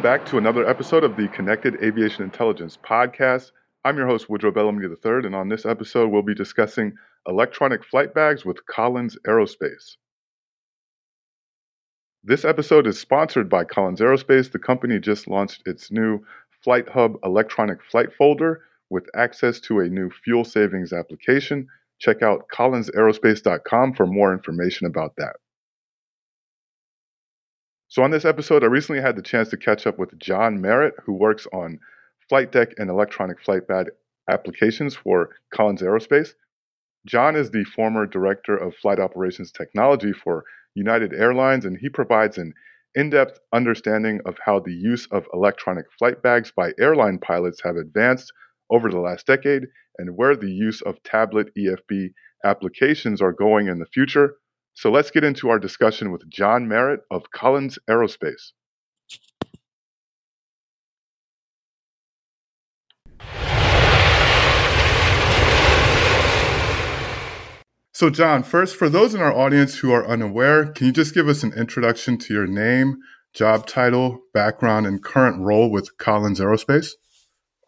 Welcome back to another episode of the Connected Aviation Intelligence Podcast. I'm your host, Woodrow Bellamy III, and on this episode, we'll be discussing electronic flight bags with Collins Aerospace. This episode is sponsored by Collins Aerospace. The company just launched its new Flight Hub electronic flight folder with access to a new fuel savings application. Check out collinsaerospace.com for more information about that. So, on this episode, I recently had the chance to catch up with John Merritt, who works on flight deck and electronic flight bag applications for Collins Aerospace. John is the former director of flight operations technology for United Airlines, and he provides an in depth understanding of how the use of electronic flight bags by airline pilots have advanced over the last decade and where the use of tablet EFB applications are going in the future. So let's get into our discussion with John Merritt of Collins Aerospace. So, John, first, for those in our audience who are unaware, can you just give us an introduction to your name, job title, background, and current role with Collins Aerospace?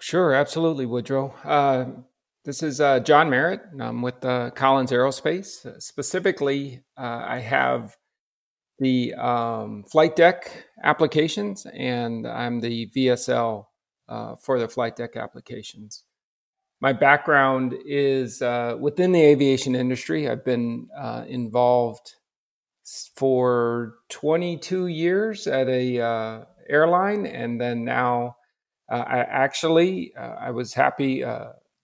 Sure, absolutely, Woodrow. Uh, this is uh, John Merritt. I'm with uh, Collins Aerospace. Uh, specifically, uh, I have the um, flight deck applications, and I'm the VSL uh, for the flight deck applications. My background is uh, within the aviation industry. I've been involved for 22 years at a airline, and then now I actually I was happy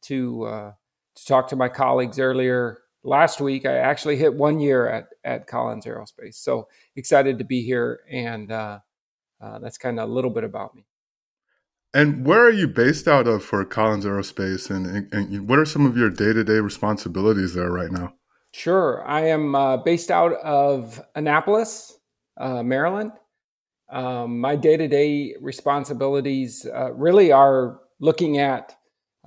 to uh, to talk to my colleagues earlier last week. I actually hit one year at at Collins Aerospace, so excited to be here, and uh, uh, that's kind of a little bit about me. And where are you based out of for Collins Aerospace, and, and, and what are some of your day to day responsibilities there right now? Sure, I am uh, based out of Annapolis, uh, Maryland. Um, my day to day responsibilities uh, really are looking at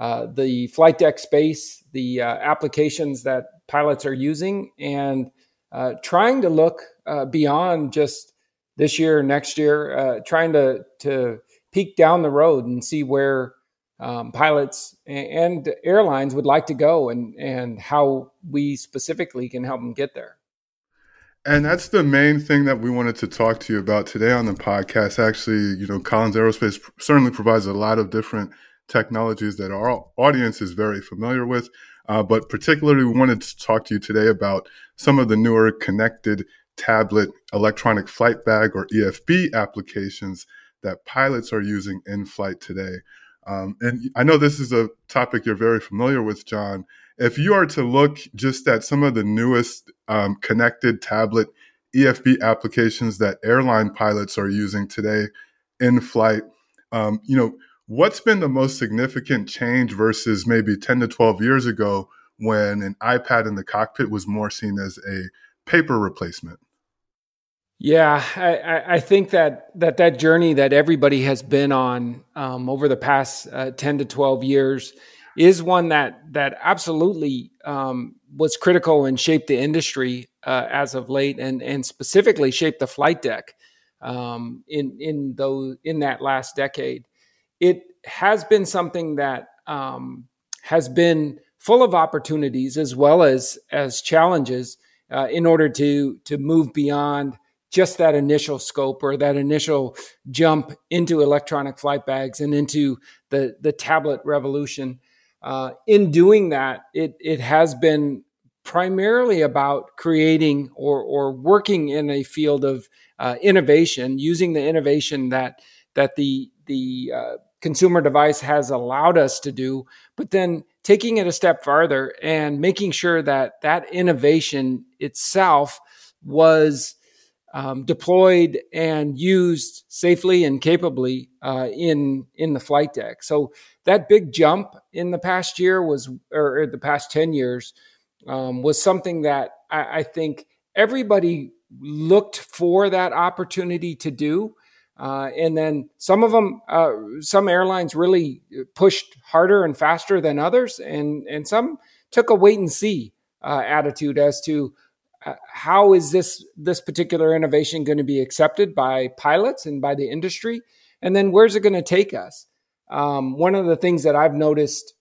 uh, the flight deck space, the uh, applications that pilots are using, and uh, trying to look beyond just this year, next year, trying to to peek down the road and see where um, pilots and airlines would like to go, and and how we specifically can help them get there. And that's the main thing that we wanted to talk to you about today on the podcast. Actually, you know, Collins Aerospace certainly provides a lot of different technologies that our audience is very familiar with. Uh, but particularly, we wanted to talk to you today about some of the newer connected tablet electronic flight bag or EFB applications that pilots are using in flight today. Um, and I know this is a topic you're very familiar with, John. If you are to look just at some of the newest um, connected tablet EFB applications that airline pilots are using today in flight, um, you know, What's been the most significant change versus maybe 10 to 12 years ago when an iPad in the cockpit was more seen as a paper replacement? Yeah, I, I, think that, that that journey that everybody has been on um, over the past uh, ten to twelve years is one that that absolutely um, was critical and shaped the industry uh, as of late, and and specifically shaped the flight deck um, in in those in that last decade it has been something that um, has been full of opportunities as well as as challenges uh, in order to to move beyond just that initial scope or that initial jump into electronic flight bags and into the the tablet revolution. Uh, in doing that, it it has been primarily about creating or or working in a field of uh, innovation, using the innovation that that the the uh, consumer device has allowed us to do, but then taking it a step farther and making sure that that innovation itself was um, deployed and used safely and capably uh, in in the flight deck. So that big jump in the past year was, or, the past ten years, um, was something that I, I think everybody looked for that opportunity to do. Uh, and then some of them, uh, some airlines really pushed harder and faster than others, and and some took a wait and see uh, attitude as to uh, how is this this particular innovation going to be accepted by pilots and by the industry, and then where's it going to take us? Um, one of the things that I've noticed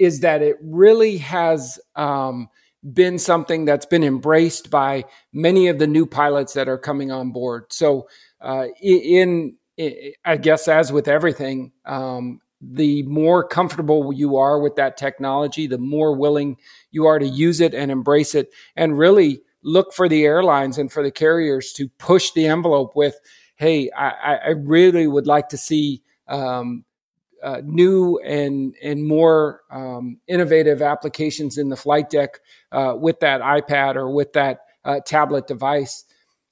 is that it really has um, been something that's been embraced by many of the new pilots that are coming on board. So, uh, in, in, I guess, as with everything, um, the more comfortable you are with that technology, the more willing you are to use it and embrace it, and really look for the airlines and for the carriers to push the envelope with, "Hey, I, I really would like to see." Um, uh, new and and more um, innovative applications in the flight deck uh, with that iPad or with that uh, tablet device.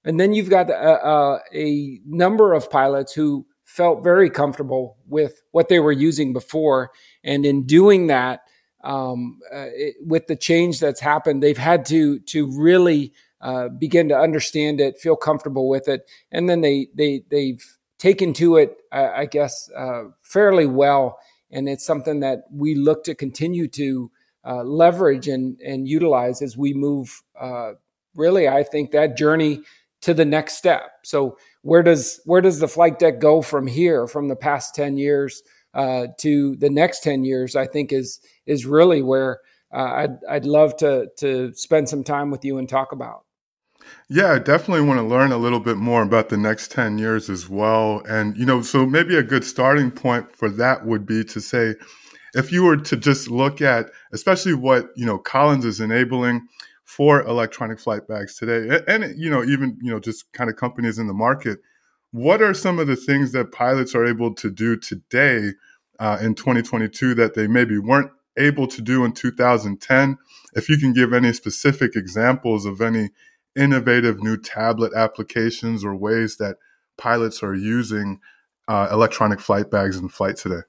And then you've got a, a, a, number of pilots who felt very comfortable with what they were using before, and in doing that, um, uh, it, with the change that's happened, they've had to to really uh, begin to understand it, feel comfortable with it, and then they they they've taken to it, uh, I guess, uh, fairly well. And it's something that we look to continue to uh, leverage and, and utilize as we move, uh, really, I think, that journey to the next step. So where does where does the flight deck go from here, from the past 10 years uh, to the next 10 years, I think is is really where uh, I'd, I'd love to, to spend some time with you and talk about. Yeah, I definitely want to learn a little bit more about the next 10 years as well. And, you know, so maybe a good starting point for that would be to say, if you were to just look at, especially what, you know, Collins is enabling for electronic flight bags today, and, you know, even, you know, just kind of companies in the market, what are some of the things that pilots are able to do today uh, in 2022 that they maybe weren't able to do in 2010? If you can give any specific examples of any innovative new tablet applications or ways that pilots are using uh, electronic flight bags in flight today?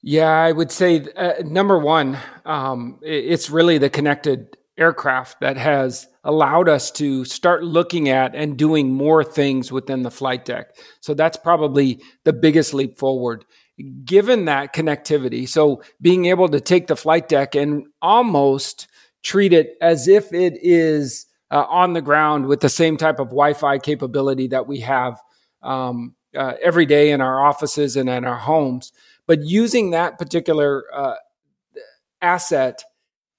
Yeah, I would say uh, number one, um, it's really the connected aircraft that has allowed us to start looking at and doing more things within the flight deck. So that's probably the biggest leap forward. Given that connectivity, so being able to take the flight deck and almost treat it as if it is uh, on the ground with the same type of Wi-Fi capability that we have um, uh, every day in our offices and in our homes. But using that particular uh, asset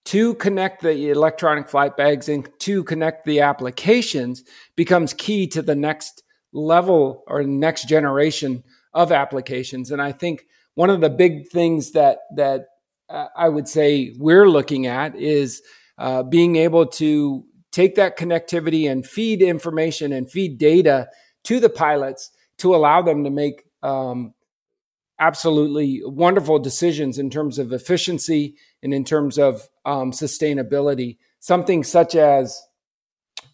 to connect the electronic flight bags and to connect the applications becomes key to the next level or next generation of applications. And I think one of the big things that that uh, I would say we're looking at is uh, being able to take that connectivity and feed information and feed data to the pilots to allow them to make um, absolutely wonderful decisions in terms of efficiency and in terms of um, sustainability. Something such as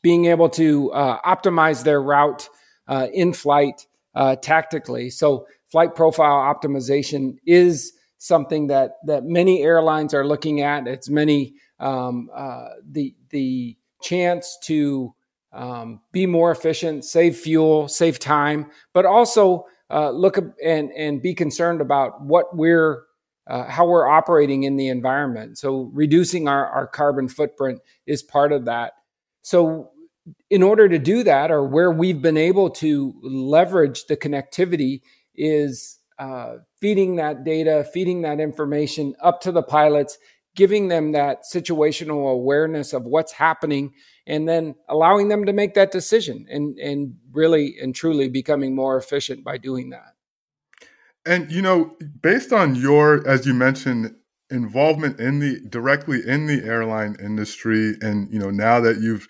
being able to uh, optimize their route uh, in flight uh, tactically. So, flight profile optimization is something that that many airlines are looking at. It's many um, uh, the the chance to um, be more efficient, save fuel, save time, but also uh, look and and be concerned about what we're uh, how we're operating in the environment. So reducing our, our carbon footprint is part of that. So in order to do that, or where we've been able to leverage the connectivity, is uh, feeding that data, feeding that information up to the pilots, giving them that situational awareness of what's happening and then allowing them to make that decision and and really and truly becoming more efficient by doing that and you know based on your as you mentioned involvement in the directly in the airline industry and you know now that you've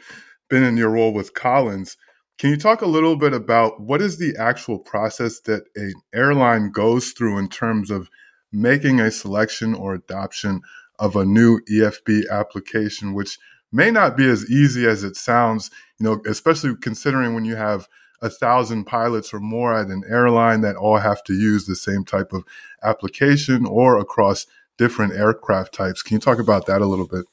been in your role with collins can you talk a little bit about what is the actual process that an airline goes through in terms of making a selection or adoption of a new EFB application, which may not be as easy as it sounds, you know, especially considering when you have a thousand pilots or more at an airline that all have to use the same type of application or across different aircraft types. Can you talk about that a little bit?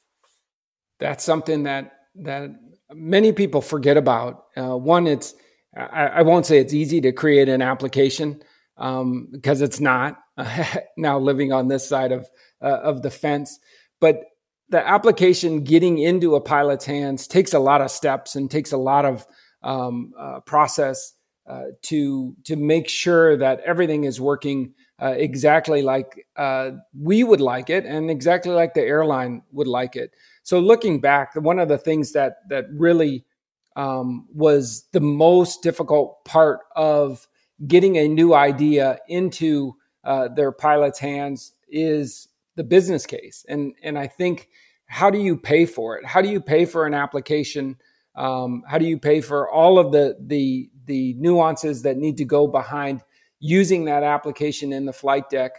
That's something that that many people forget about. Uh, one, it's I, I, won't say it's easy to create an application um, because it's not. now living on this side of uh, of the fence. But the application getting into a pilot's hands takes a lot of steps and takes a lot of um, uh, process uh, to to make sure that everything is working uh, exactly like uh, we would like it and exactly like the airline would like it. So looking back, one of the things that that really um, was the most difficult part of getting a new idea into uh, their pilots' hands is the business case, and and I think how do you pay for it? How do you pay for an application? Um, how do you pay for all of the the the nuances that need to go behind using that application in the flight deck?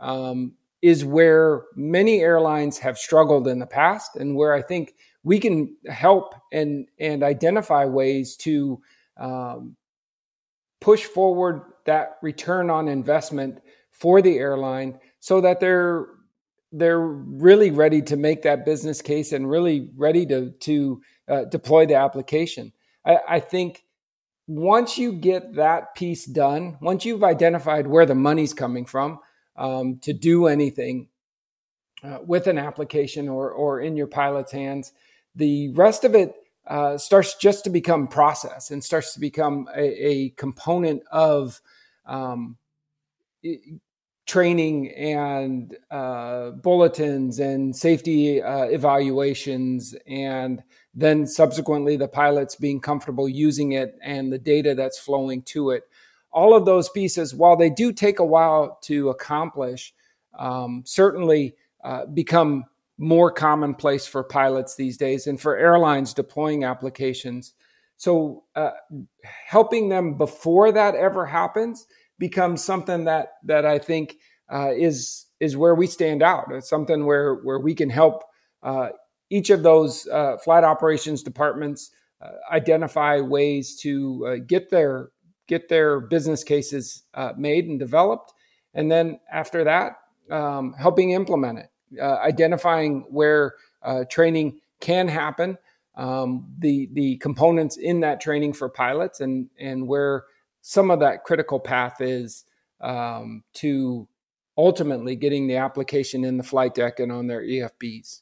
Um, is where many airlines have struggled in the past, and where I think we can help and and identify ways to um, push forward that return on investment for the airline so that they're they're really ready to make that business case and really ready to to uh, deploy the application. I, I think once you get that piece done, once you've identified where the money's coming from um, to do anything uh, with an application or or in your pilot's hands, the rest of it uh, starts just to become process and starts to become a, a component of um, training and uh, bulletins and safety uh, evaluations and then subsequently the pilots being comfortable using it and the data that's flowing to it all of those pieces while they do take a while to accomplish um, certainly uh, become more commonplace for pilots these days and for airlines deploying applications. So, uh, helping them before that ever happens becomes something that that I think uh, is is where we stand out. It's something where where we can help uh, each of those uh, flight operations departments uh, identify ways to uh, get their get their business cases made and developed, and then after that, um, helping implement it uh, identifying where uh, training can happen, um, the the components in that training for pilots, and and where some of that critical path is um, to ultimately getting the application in the flight deck and on their EFBs.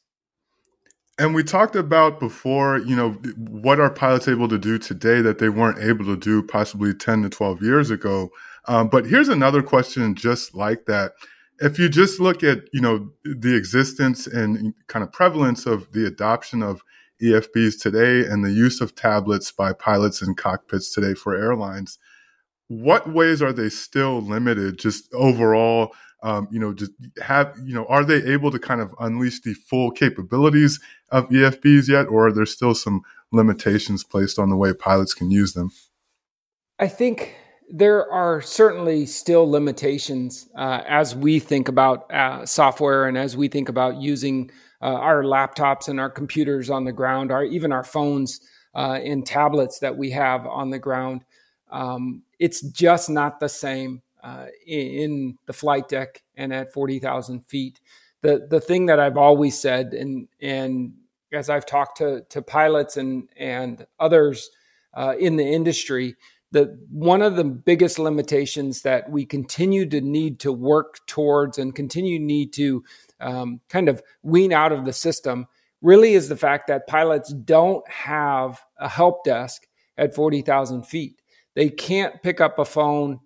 And we talked about before, you know, what are pilots able to do today that they weren't able to do possibly 10 to 12 years ago. Um, but here's another question just like that if you just look at you know the existence and kind of prevalence of the adoption of EFBs today and the use of tablets by pilots in cockpits today for airlines, what ways are they still limited? Just overall, um, you know, just have you know, are they able to kind of unleash the full capabilities of EFBs yet, or are there still some limitations placed on the way pilots can use them? I think there are certainly still limitations uh, as we think about uh, software and as we think about using uh, our laptops and our computers on the ground, or even our phones uh, and tablets that we have on the ground. Um, it's just not the same uh, in, the flight deck and at 40,000 feet. The, the thing that I've always said, and, and as I've talked to, to pilots and, and others uh, in the industry, the one of the biggest limitations that we continue to need to work towards and continue need to um, kind of wean out of the system really is the fact that pilots don't have a help desk at 40,000 feet. They can't pick up a phone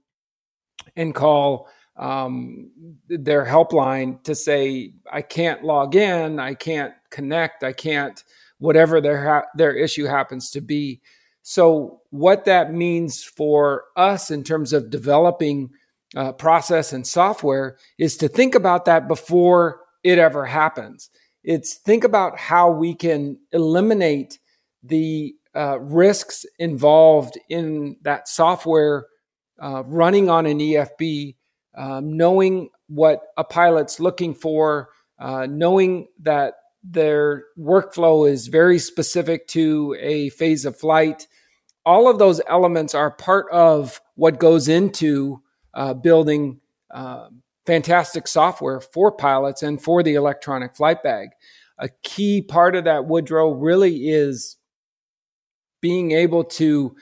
and call um, their helpline to say, I can't log in, I can't connect, I can't, whatever their, ha- their issue happens to be. So, what that means for us in terms of developing uh, process and software is to think about that before it ever happens. It's think about how we can eliminate the uh, risks involved in that software uh, running on an EFB, um, knowing what a pilot's looking for, uh, knowing that their workflow is very specific to a phase of flight. All of those elements are part of what goes into uh, building uh, fantastic software for pilots and for the electronic flight bag. A key part of that, Woodrow, really is being able to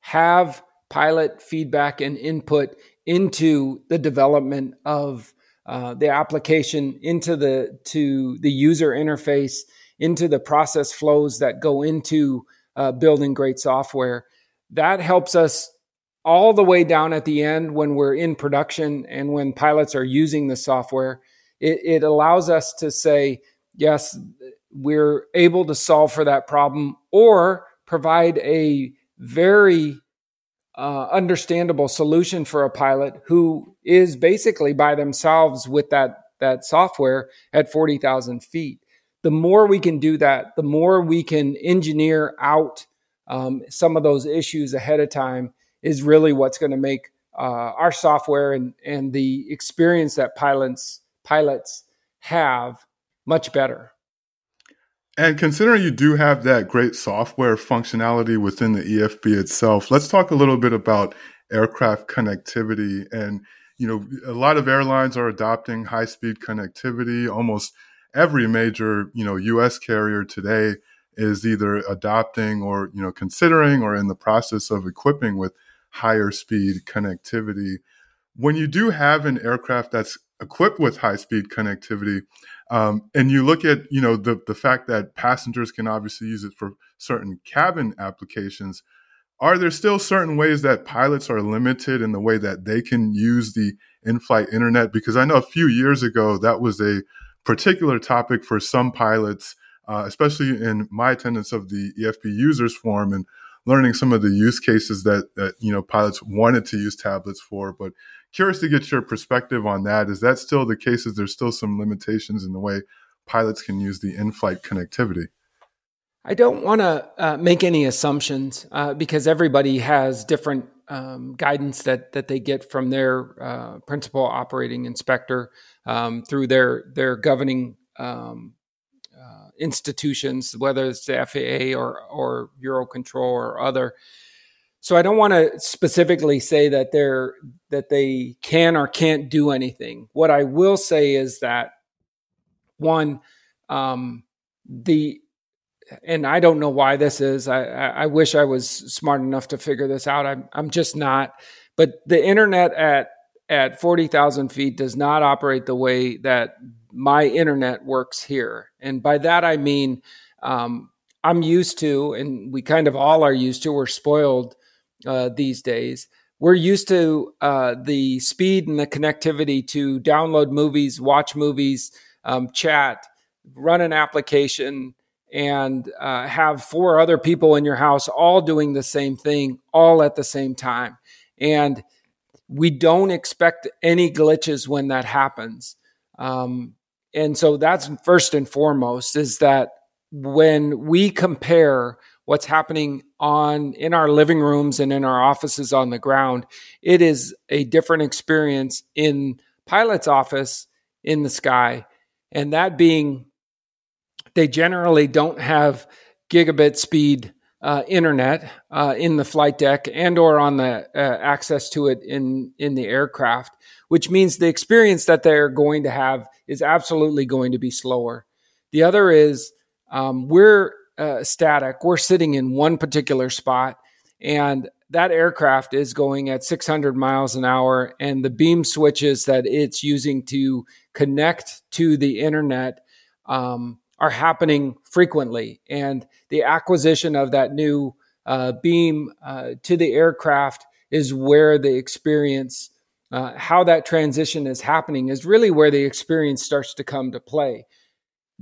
have pilot feedback and input into the development of uh, the application into the to the user interface into the process flows that go into uh, building great software. That helps us all the way down at the end when we're in production and when pilots are using the software, it, it allows us to say, yes, we're able to solve for that problem or provide a very uh, understandable solution for a pilot who is basically by themselves with that that software at 40,000 feet. The more we can do that, the more we can engineer out um, some of those issues ahead of time is really what's going to make uh, our software and, and the experience that pilots pilots have much better. And considering you do have that great software functionality within the EFB itself, let's talk a little bit about aircraft connectivity. And, you know, a lot of airlines are adopting high speed connectivity. Almost every major, you know, US carrier today is either adopting or, you know, considering or in the process of equipping with higher speed connectivity. When you do have an aircraft that's equipped with high speed connectivity, um, and you look at you know the the fact that passengers can obviously use it for certain cabin applications. Are there still certain ways that pilots are limited in the way that they can use the in-flight internet? Because I know a few years ago that was a particular topic for some pilots, uh, especially in my attendance of the EFB users forum and learning some of the use cases that that you know pilots wanted to use tablets for. But curious to get your perspective on that. Is that still the case? Is there still some limitations in the way pilots can use the in-flight connectivity? I don't want to uh, make any assumptions uh, because everybody has different um, guidance that that they get from their uh, principal operating inspector um, through their their governing um, uh, institutions, whether it's the FAA or or Eurocontrol or other. So I don't want to specifically say that they're that they can or can't do anything. What I will say is that one, um, the and I don't know why this is. I, I wish I was smart enough to figure this out. I'm I'm just not. But the internet at at forty thousand feet does not operate the way that my internet works here, and by that I mean um, I'm used to, and we kind of all are used to. We're spoiled uh, these days. We're used to uh, the speed and the connectivity to download movies, watch movies, um, chat, run an application, and uh, have four other people in your house all doing the same thing all at the same time. And we don't expect any glitches when that happens. Um, and so that's first and foremost is that when we compare what's happening on in our living rooms and in our offices on the ground. It is a different experience in pilot's office in the sky. And that being they generally don't have gigabit speed uh, internet uh, in the flight deck and or on the uh, access to it in in the aircraft which means the experience that they're going to have is absolutely going to be slower. The other is um, we're uh, static. We're sitting in one particular spot, and that aircraft is going at 600 miles an hour, and the beam switches that it's using to connect to the internet um, are happening frequently. And the acquisition of that new uh, beam uh, to the aircraft is where the experience, uh, how that transition is happening, is really where the experience starts to come to play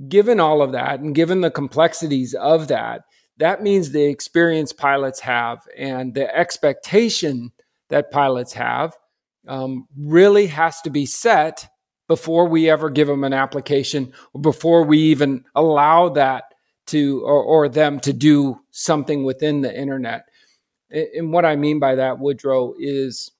given all of that and given the complexities of that, that means the experience pilots have and the expectation that pilots have um, really has to be set before we ever give them an application or before we even allow that to or, or them to do something within the internet. And what I mean by that, Woodrow, is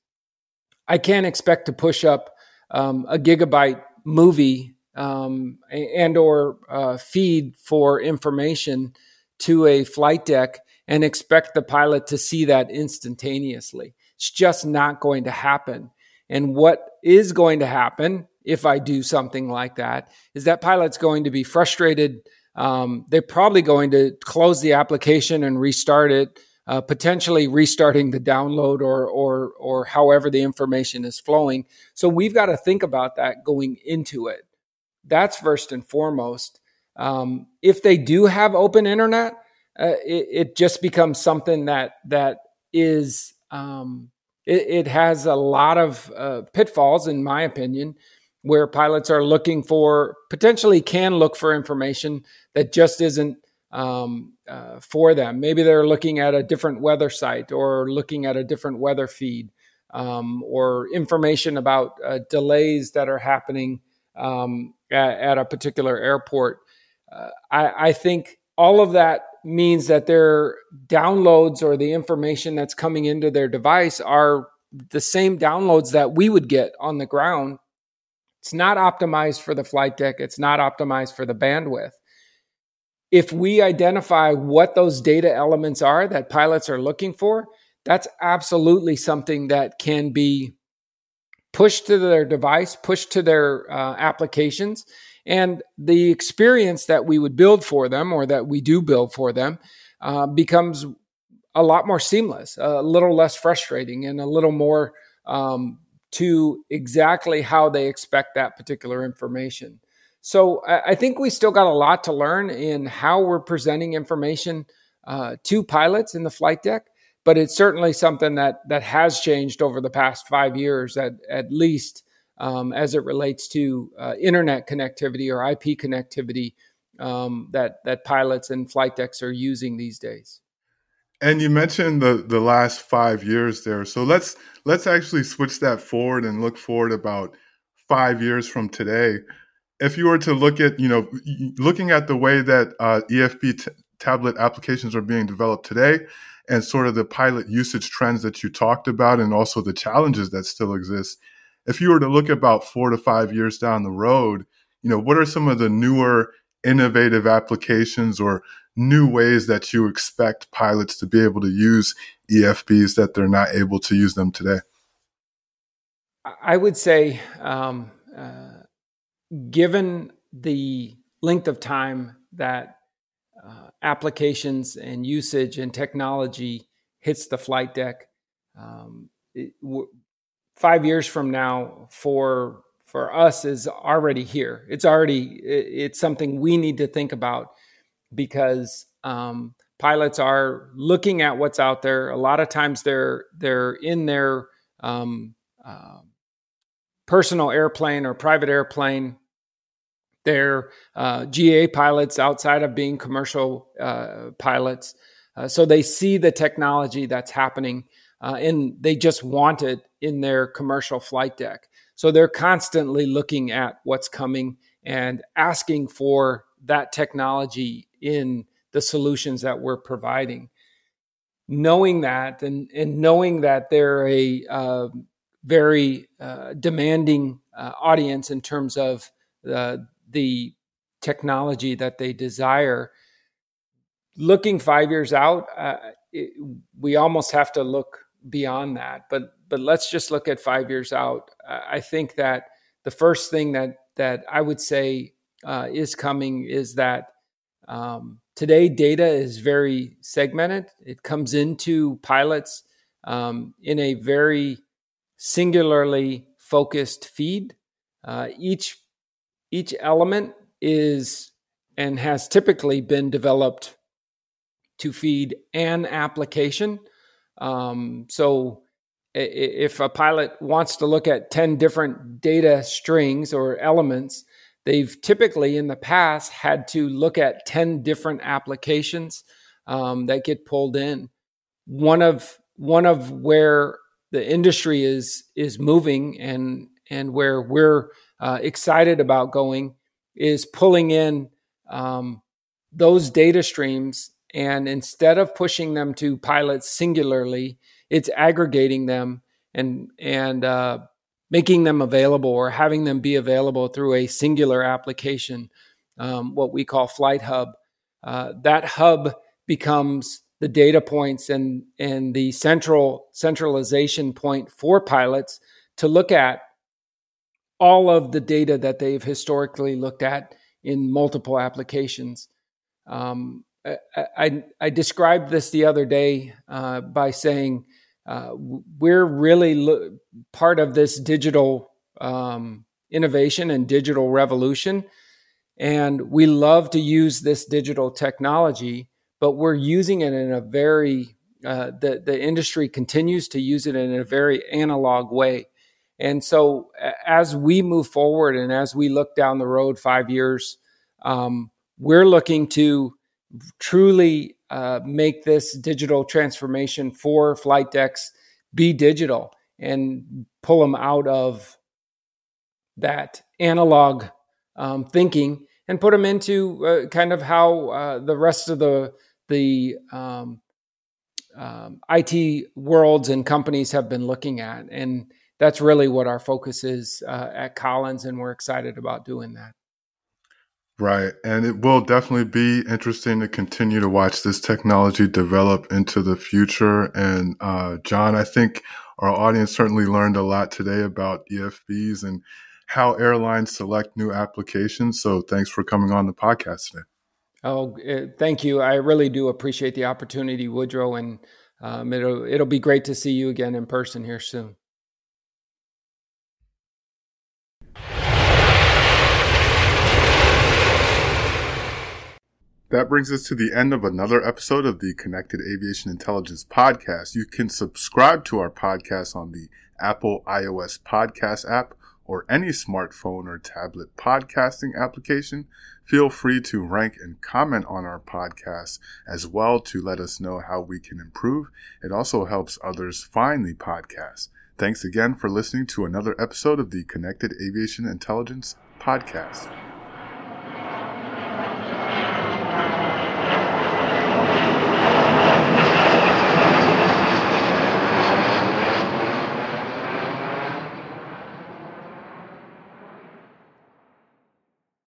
I can't expect to push up um, a gigabyte movie um, and or uh, feed for information to a flight deck and expect the pilot to see that instantaneously. It's just not going to happen. And what is going to happen if I do something like that is that pilot's going to be frustrated. Um, they're probably going to close the application and restart it, uh, potentially restarting the download or or or however the information is flowing. So we've got to think about that going into it. That's first and foremost. Um, if they do have open internet, uh, it, it, just becomes something that that is um, it, it has a lot of uh, pitfalls, in my opinion, where pilots are looking for potentially can look for information that just isn't um, uh, for them. Maybe they're looking at a different weather site or looking at a different weather feed um, or information about uh, delays that are happening um, at, at, a particular airport. Uh, I, I think all of that means that their downloads or the information that's coming into their device are the same downloads that we would get on the ground. It's not optimized for the flight deck, it's not optimized for the bandwidth. If we identify what those data elements are that pilots are looking for, that's absolutely something that can be pushed to their device, pushed to their uh, applications, and the experience that we would build for them or that we do build for them uh, becomes a lot more seamless, a little less frustrating, and a little more um, to exactly how they expect that particular information. So I think we still got a lot to learn in how we're presenting information uh, to pilots in the flight deck, but it's certainly something that that has changed over the past five years, at at least um, as it relates to uh, internet connectivity or IP connectivity um, that that pilots and flight decks are using these days. And you mentioned the the last five years there, so let's let's actually switch that forward and look forward about five years from today. If you were to look at you know looking at the way that uh, EFB t- tablet applications are being developed today, and sort of the pilot usage trends that you talked about, and also the challenges that still exist if you were to look about four to five years down the road, you know, what are some of the newer innovative applications or new ways that you expect pilots to be able to use EFBs that they're not able to use them today? I would say, um, uh, given the length of time that applications and usage and technology hits the flight deck, um, it, w- five years from now for for us is already here. It's already it's something we need to think about because um, pilots are looking at what's out there. A lot of times they're they're in their um, uh, personal airplane or private airplane. They're uh, GA pilots outside of being commercial uh, pilots, uh, so they see the technology that's happening uh, and they just want it in their commercial flight deck. So they're constantly looking at what's coming and asking for that technology in the solutions that we're providing. Knowing that and, and knowing that they're a uh, very uh, demanding audience in terms of the technology that they desire, looking five years out, uh, it, we almost have to look beyond that. But but let's just look at five years out. I think that the first thing that that I would say uh, is coming is that um, today data is very segmented. It comes into pilots um, in a very singularly focused feed. Uh, each each element is and has typically been developed to feed an application um, so if a pilot wants to look at 10 different data strings or elements, they've typically in the past had to look at 10 different applications um, that get pulled in. One of one of where the industry is is moving and and where we're uh, excited about going is pulling in um, those data streams and instead of pushing them to pilots singularly, it's aggregating them and and uh, making them available or having them be available through a singular application, um, what we call Flight Hub. Uh, that hub becomes the data points and and the central centralization point for pilots to look at all of the data that they've historically looked at in multiple applications. Um, I, I, described this the other day uh, by saying uh, we're really lo- part of this digital um, innovation and digital revolution. And we love to use this digital technology, but we're using it in a very uh, the the industry continues to use it in a very analog way. And so, as we move forward and as we look down the road five years, um, we're looking to truly uh, make this digital transformation for flight decks be digital and pull them out of that analog um, thinking and put them into uh, kind of how uh, the rest of the the um, um, IT worlds and companies have been looking at, and that's really what our focus is uh, at Collins, and we're excited about doing that. Right. And it will definitely be interesting to continue to watch this technology develop into the future. And uh, John, I think our audience certainly learned a lot today about EFBs and how airlines select new applications. So thanks for coming on the podcast today. Oh, uh, thank you. I really do appreciate the opportunity, Woodrow, and um, it'll it'll be great to see you again in person here soon. That brings us to the end of another episode of the Connected Aviation Intelligence Podcast. You can subscribe to our podcast on the Apple iOS podcast app or any smartphone or tablet podcasting application. Feel free to rank and comment on our podcast as well to let us know how we can improve. It also helps others find the podcast. Thanks again for listening to another episode of the Connected Aviation Intelligence Podcast.